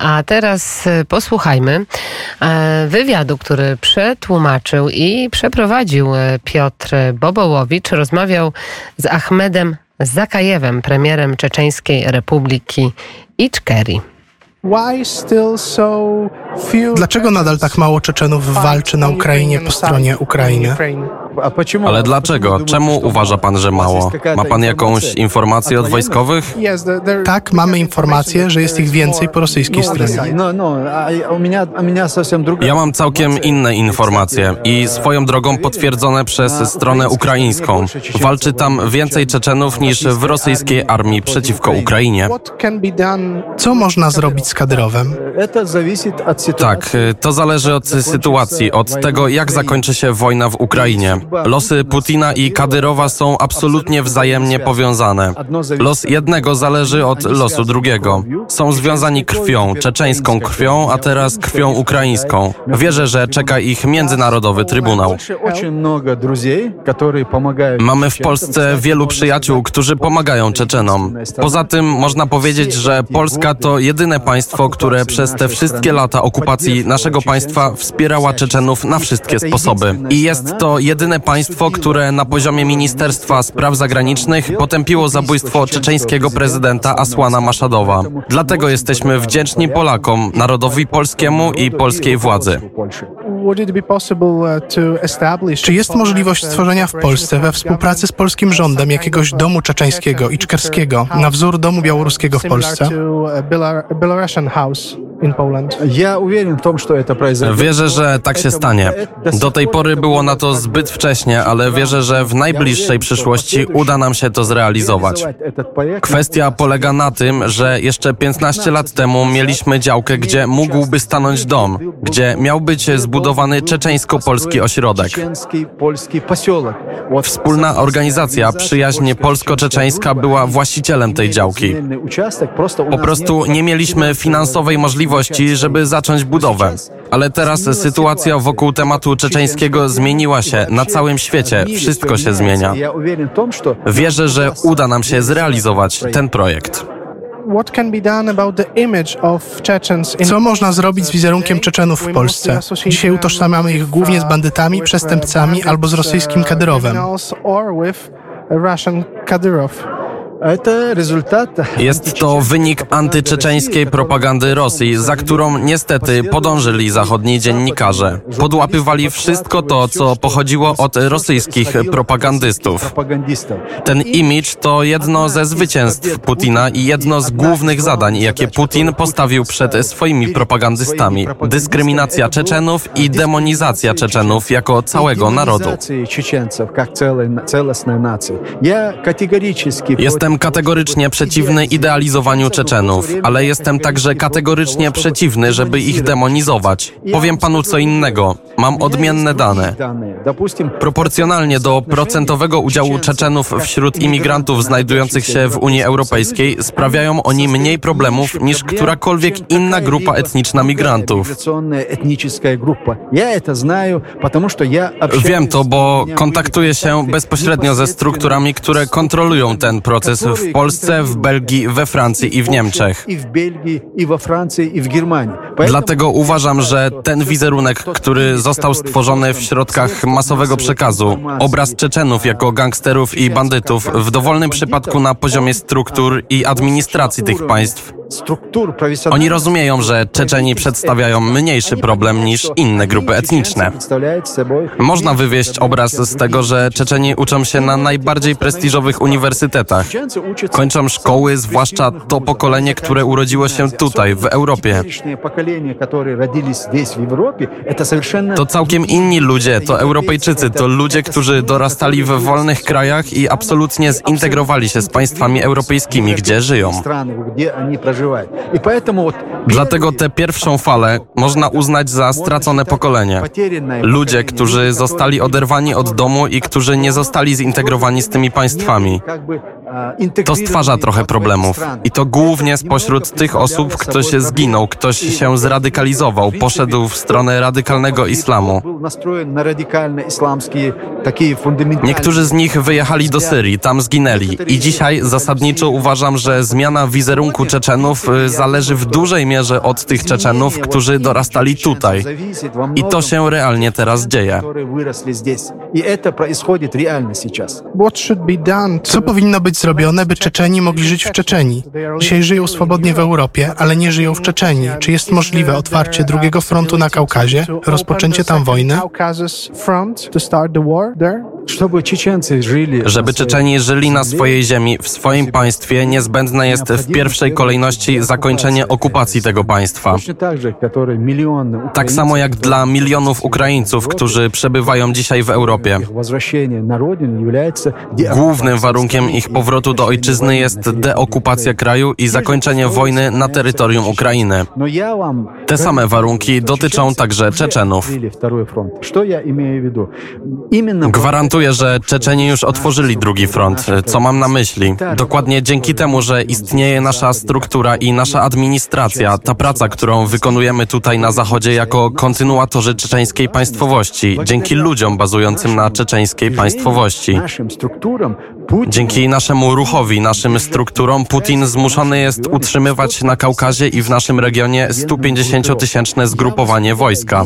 A teraz e, posłuchajmy e, wywiadu, który przetłumaczył i przeprowadził e, Piotr Bobołowicz. Rozmawiał z Ahmedem Zakajewem, premierem Czeczeńskiej Republiki Iczkerii. Dlaczego nadal tak mało Czeczenów walczy na Ukrainie po stronie Ukrainy? Ale dlaczego? Czemu uważa pan, że mało? Ma pan jakąś informację od wojskowych? Tak, mamy informację, że jest ich więcej po rosyjskiej stronie. Ja mam całkiem inne informacje i swoją drogą potwierdzone przez stronę ukraińską. Walczy tam więcej Czeczenów niż w rosyjskiej armii przeciwko Ukrainie. Co można zrobić z Kadyrowem? Tak, to zależy od sytuacji, od tego, jak zakończy się wojna w Ukrainie. Losy Putina i Kadyrowa są absolutnie wzajemnie powiązane. Los jednego zależy od losu drugiego. Są związani krwią, czeczeńską krwią, a teraz krwią ukraińską. Wierzę, że czeka ich międzynarodowy trybunał. Mamy w Polsce wielu przyjaciół, którzy pomagają Czeczenom. Poza tym można powiedzieć, że Polska to jedyne państwo, które przez te wszystkie lata okupacji naszego państwa wspierała Czeczenów na wszystkie sposoby. I jest to jedyne państwo, które na poziomie Ministerstwa Spraw Zagranicznych potępiło zabójstwo czeczeńskiego prezydenta Asłana Maszadowa. Dlatego jesteśmy wdzięczni Polakom, narodowi polskiemu i polskiej władzy. Czy jest możliwość stworzenia w Polsce we współpracy z polskim rządem jakiegoś domu czeczeńskiego, iczkerskiego, na wzór domu białoruskiego w Polsce? Wierzę, że tak się stanie. Do tej pory było na to zbyt wcześnie, ale wierzę, że w najbliższej przyszłości uda nam się to zrealizować. Kwestia polega na tym, że jeszcze 15 lat temu mieliśmy działkę, gdzie mógłby stanąć dom, gdzie miał być zbudowany czeczeńsko-polski ośrodek. Wspólna organizacja Przyjaźń Polsko-Czeczeńska była właścicielem tej działki. Po prostu nie mieliśmy finansowej możliwości, żeby zacząć budowę. Ale teraz sytuacja wokół tematu czeczeńskiego zmieniła się na całym świecie. Wszystko się zmienia. Wierzę, że uda nam się zrealizować ten projekt. Co można zrobić z wizerunkiem Czeczenów w Polsce? Dzisiaj utożsamiamy ich głównie z bandytami, przestępcami albo z rosyjskim Kadyrowem. Jest to wynik antyczeczeńskiej propagandy Rosji, za którą niestety podążyli zachodni dziennikarze. Podłapywali wszystko to, co pochodziło od rosyjskich propagandystów. Ten imidż to jedno ze zwycięstw Putina i jedno z głównych zadań, jakie Putin postawił przed swoimi propagandystami. Dyskryminacja Czeczenów i demonizacja Czeczenów jako całego narodu. Jestem Jestem kategorycznie przeciwny idealizowaniu Czeczenów, ale jestem także kategorycznie przeciwny, żeby ich demonizować. Powiem panu co innego. Mam odmienne dane. Proporcjonalnie do procentowego udziału Czeczenów wśród imigrantów znajdujących się w Unii Europejskiej sprawiają oni mniej problemów niż którakolwiek inna grupa etniczna migrantów. Wiem to, bo kontaktuję się bezpośrednio ze strukturami, które kontrolują ten proces w Polsce, w Belgii, we Francji i w Niemczech. Dlatego uważam, że ten wizerunek, który został stworzony w środkach masowego przekazu, obraz Czeczenów jako gangsterów i bandytów, w dowolnym przypadku na poziomie struktur i administracji tych państw, oni rozumieją, że Czeczeni przedstawiają mniejszy problem niż inne grupy etniczne. Można wywieźć obraz z tego, że Czeczeni uczą się na najbardziej prestiżowych uniwersytetach. Kończą szkoły, zwłaszcza to pokolenie, które urodziło się tutaj, w Europie. To całkiem inni ludzie, to Europejczycy, to ludzie, którzy dorastali w wolnych krajach i absolutnie zintegrowali się z państwami europejskimi, gdzie żyją. Dlatego tę pierwszą falę można uznać za stracone pokolenie. Ludzie, którzy zostali oderwani od domu i którzy nie zostali zintegrowani z tymi państwami. To stwarza trochę problemów. I to głównie spośród tych osób ktoś zginął, ktoś się zradykalizował, poszedł w stronę radykalnego islamu. Niektórzy z nich wyjechali do Syrii, tam zginęli. I dzisiaj zasadniczo uważam, że zmiana wizerunku Czeczenów y, zależy w dużej mierze od tych Czeczenów, którzy dorastali tutaj. I to się realnie teraz dzieje. Co powinno być zrobione, by Czeczeni mogli żyć w Czeczeni? Dzisiaj żyją swobodnie w Europie, ale nie żyją w Czeczeni. Czy jest możliwe otwarcie drugiego frontu na Kaukazie, rozpoczęcie tam wojny? Żeby Czeczeni żyli na swojej ziemi, w swoim państwie, niezbędne jest w pierwszej kolejności zakończenie okupacji tego państwa. Tak samo jak dla milionów Ukraińców, którzy przebywają dzisiaj w Europie. Głównym warunkiem ich powrotu do ojczyzny jest deokupacja kraju i zakończenie wojny na terytorium Ukrainy. Te same warunki dotyczą także Czeczenów. Gwarantuję, że Czeczeni już otworzyli drugi front. Co mam na myśli? Dokładnie dzięki temu, że istnieje nasza struktura i nasza administracja, ta praca, którą wykonujemy tutaj na Zachodzie jako kontynuatorzy czeczeńskiej państwowości, dzięki ludziom bazującym na czeczeńskiej państwowości. Dzięki naszemu ruchowi, naszym strukturom, Putin zmuszony jest utrzymywać na Kaukazie i w naszym regionie 150-tysięczne zgrupowanie wojska.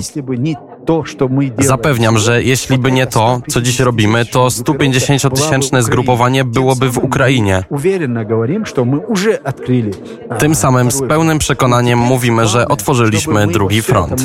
Zapewniam, że jeśli by nie to, co dziś robimy, to 150-tysięczne zgrupowanie byłoby w Ukrainie. Tym samym z pełnym przekonaniem mówimy, że otworzyliśmy drugi front.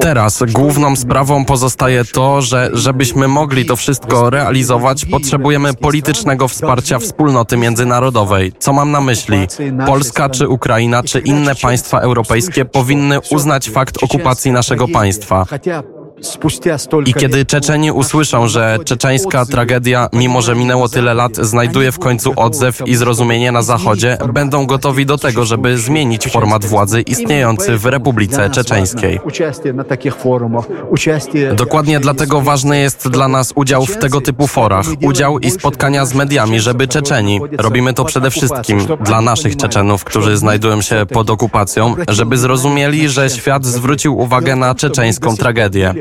Teraz główną sprawą pozostaje to, że żebyśmy mogli to wszystko realizować, potrzebujemy politycznego wsparcia wspólnoty międzynarodowej. Co mam na myśli? Polska czy Ukraina czy inne państwa europejskie powinny uznać fakt okupacji naszego państwa. I kiedy Czeczeni usłyszą, że czeczeńska tragedia, mimo że minęło tyle lat, znajduje w końcu odzew i zrozumienie na Zachodzie, będą gotowi do tego, żeby zmienić format władzy istniejący w Republice Czeczeńskiej. Dokładnie dlatego ważny jest dla nas udział w tego typu forach, udział i spotkania z mediami, żeby Czeczeni, robimy to przede wszystkim dla naszych Czeczenów, którzy znajdują się pod okupacją, żeby zrozumieli, że świat zwrócił uwagę na czeczeńską tragedię.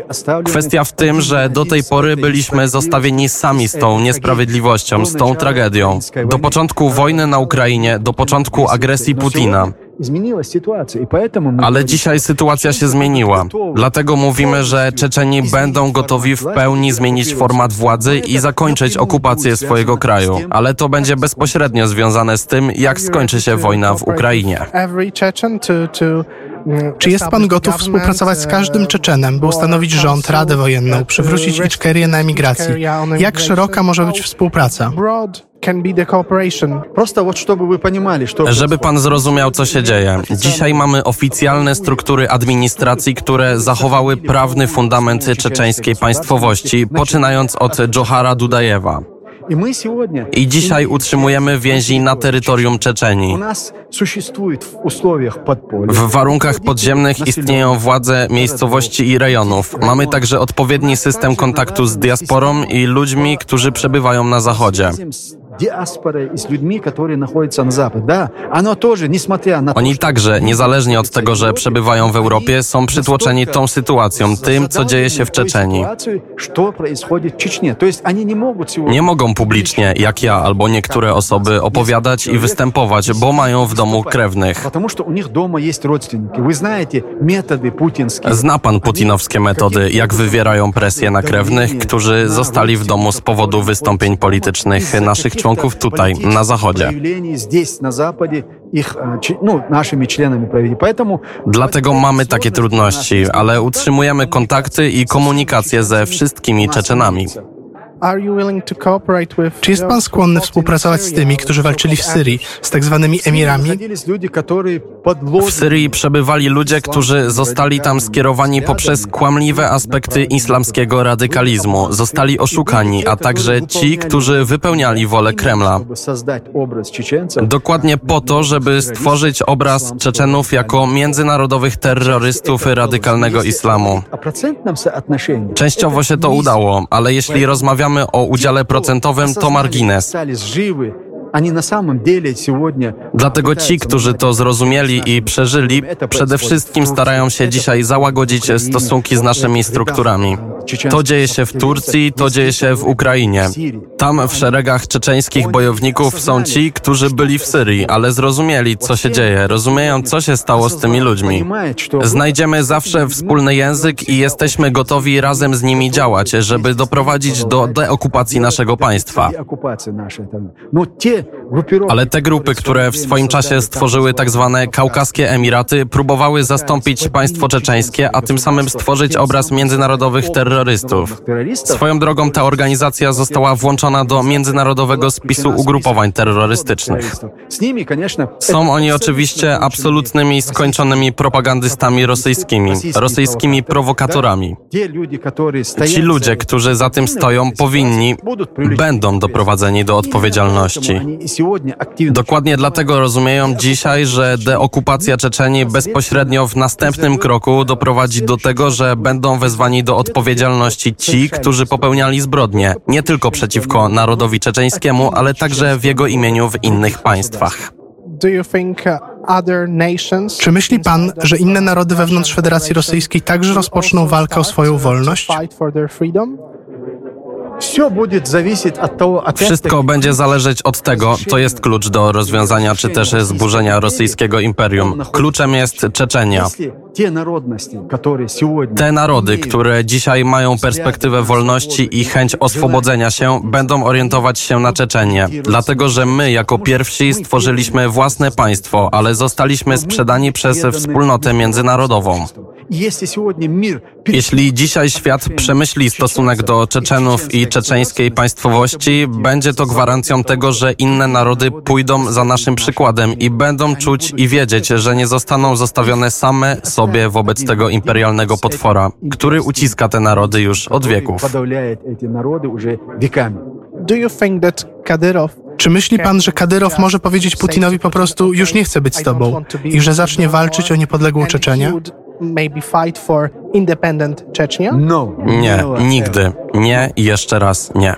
Kwestia w tym, że do tej pory byliśmy zostawieni sami z tą niesprawiedliwością, z tą tragedią. Do początku wojny na Ukrainie, do początku agresji Putina. Ale dzisiaj sytuacja się zmieniła. Dlatego mówimy, że Czeczeni będą gotowi w pełni zmienić format władzy i zakończyć okupację swojego kraju. Ale to będzie bezpośrednio związane z tym, jak skończy się wojna w Ukrainie. Czy jest pan gotów współpracować z każdym Czeczenem, by ustanowić rząd, radę wojenną, przywrócić Iczkerię na emigracji? Jak szeroka może być współpraca? Żeby pan zrozumiał, co się dzieje. Dzisiaj mamy oficjalne struktury administracji, które zachowały prawny fundament czeczeńskiej państwowości, poczynając od Johara Dudajewa. I dzisiaj utrzymujemy więzi na terytorium Czeczenii. W warunkach podziemnych istnieją władze miejscowości i rejonów. Mamy także odpowiedni system kontaktu z diasporą i ludźmi, którzy przebywają na zachodzie диаспорой и с людьми, которые находятся на Западе. Да, оно тоже, несмотря на Oni także, niezależnie od tego, że przebywają w Europie, są przytłoczeni tą sytuacją, tym, co dzieje się w Czeczeni. Nie mogą publicznie, jak ja albo niektóre osoby, opowiadać i występować, bo mają w domu krewnych. Zna pan putinowskie metody, jak wywierają presję na krewnych, którzy zostali w domu z powodu wystąpień politycznych naszych członków członków tutaj, na Zachodzie. Dlatego mamy takie trudności, ale utrzymujemy kontakty i komunikację ze wszystkimi Czeczenami. Czy jest pan skłonny współpracować z tymi, którzy walczyli w Syrii, z tak zwanymi emirami? W Syrii przebywali ludzie, którzy zostali tam skierowani poprzez kłamliwe aspekty islamskiego radykalizmu, zostali oszukani, a także ci, którzy wypełniali wolę Kremla. Dokładnie po to, żeby stworzyć obraz Czeczenów jako międzynarodowych terrorystów radykalnego islamu. Częściowo się to udało, ale jeśli rozmawiamy o udziale procentowym, to margines. Dlatego ci, którzy to zrozumieli i przeżyli, przede wszystkim starają się dzisiaj załagodzić stosunki z naszymi strukturami. To dzieje się w Turcji, to dzieje się w Ukrainie. Tam w szeregach czeczeńskich bojowników są ci, którzy byli w Syrii, ale zrozumieli, co się dzieje, rozumieją, co się stało z tymi ludźmi. Znajdziemy zawsze wspólny język i jesteśmy gotowi razem z nimi działać, żeby doprowadzić do deokupacji naszego państwa. Ale te grupy, które w swoim czasie stworzyły tak zwane kaukaskie Emiraty, próbowały zastąpić państwo czeczeńskie, a tym samym stworzyć obraz międzynarodowych terrorystów. Swoją drogą ta organizacja została włączona do międzynarodowego spisu ugrupowań terrorystycznych. Są oni oczywiście absolutnymi, skończonymi propagandystami rosyjskimi, rosyjskimi prowokatorami. Ci ludzie, którzy za tym stoją, powinni, będą doprowadzeni do odpowiedzialności. Dokładnie dlatego rozumieją dzisiaj, że deokupacja Czeczenii bezpośrednio w następnym kroku doprowadzi do tego, że będą wezwani do odpowiedzialności ci, którzy popełniali zbrodnie, nie tylko przeciwko narodowi czeczeńskiemu, ale także w jego imieniu w innych państwach. Czy myśli pan, że inne narody wewnątrz Federacji Rosyjskiej także rozpoczną walkę o swoją wolność? Wszystko będzie zależeć od tego, to jest klucz do rozwiązania czy też zburzenia rosyjskiego imperium. Kluczem jest Czeczenia. Te narody, które dzisiaj mają perspektywę wolności i chęć oswobodzenia się, będą orientować się na Czeczenię. Dlatego, że my jako pierwsi stworzyliśmy własne państwo, ale zostaliśmy sprzedani przez wspólnotę międzynarodową. Jeśli dzisiaj świat przemyśli stosunek do Czeczenów i czeczeńskiej państwowości, będzie to gwarancją tego, że inne narody pójdą za naszym przykładem i będą czuć i wiedzieć, że nie zostaną zostawione same sobie wobec tego imperialnego potwora, który uciska te narody już od wieków. Czy myśli pan, że Kadyrow może powiedzieć Putinowi po prostu już nie chcę być z tobą i że zacznie walczyć o niepodległą Czeczenię? Nie, nigdy. Nie i jeszcze raz nie.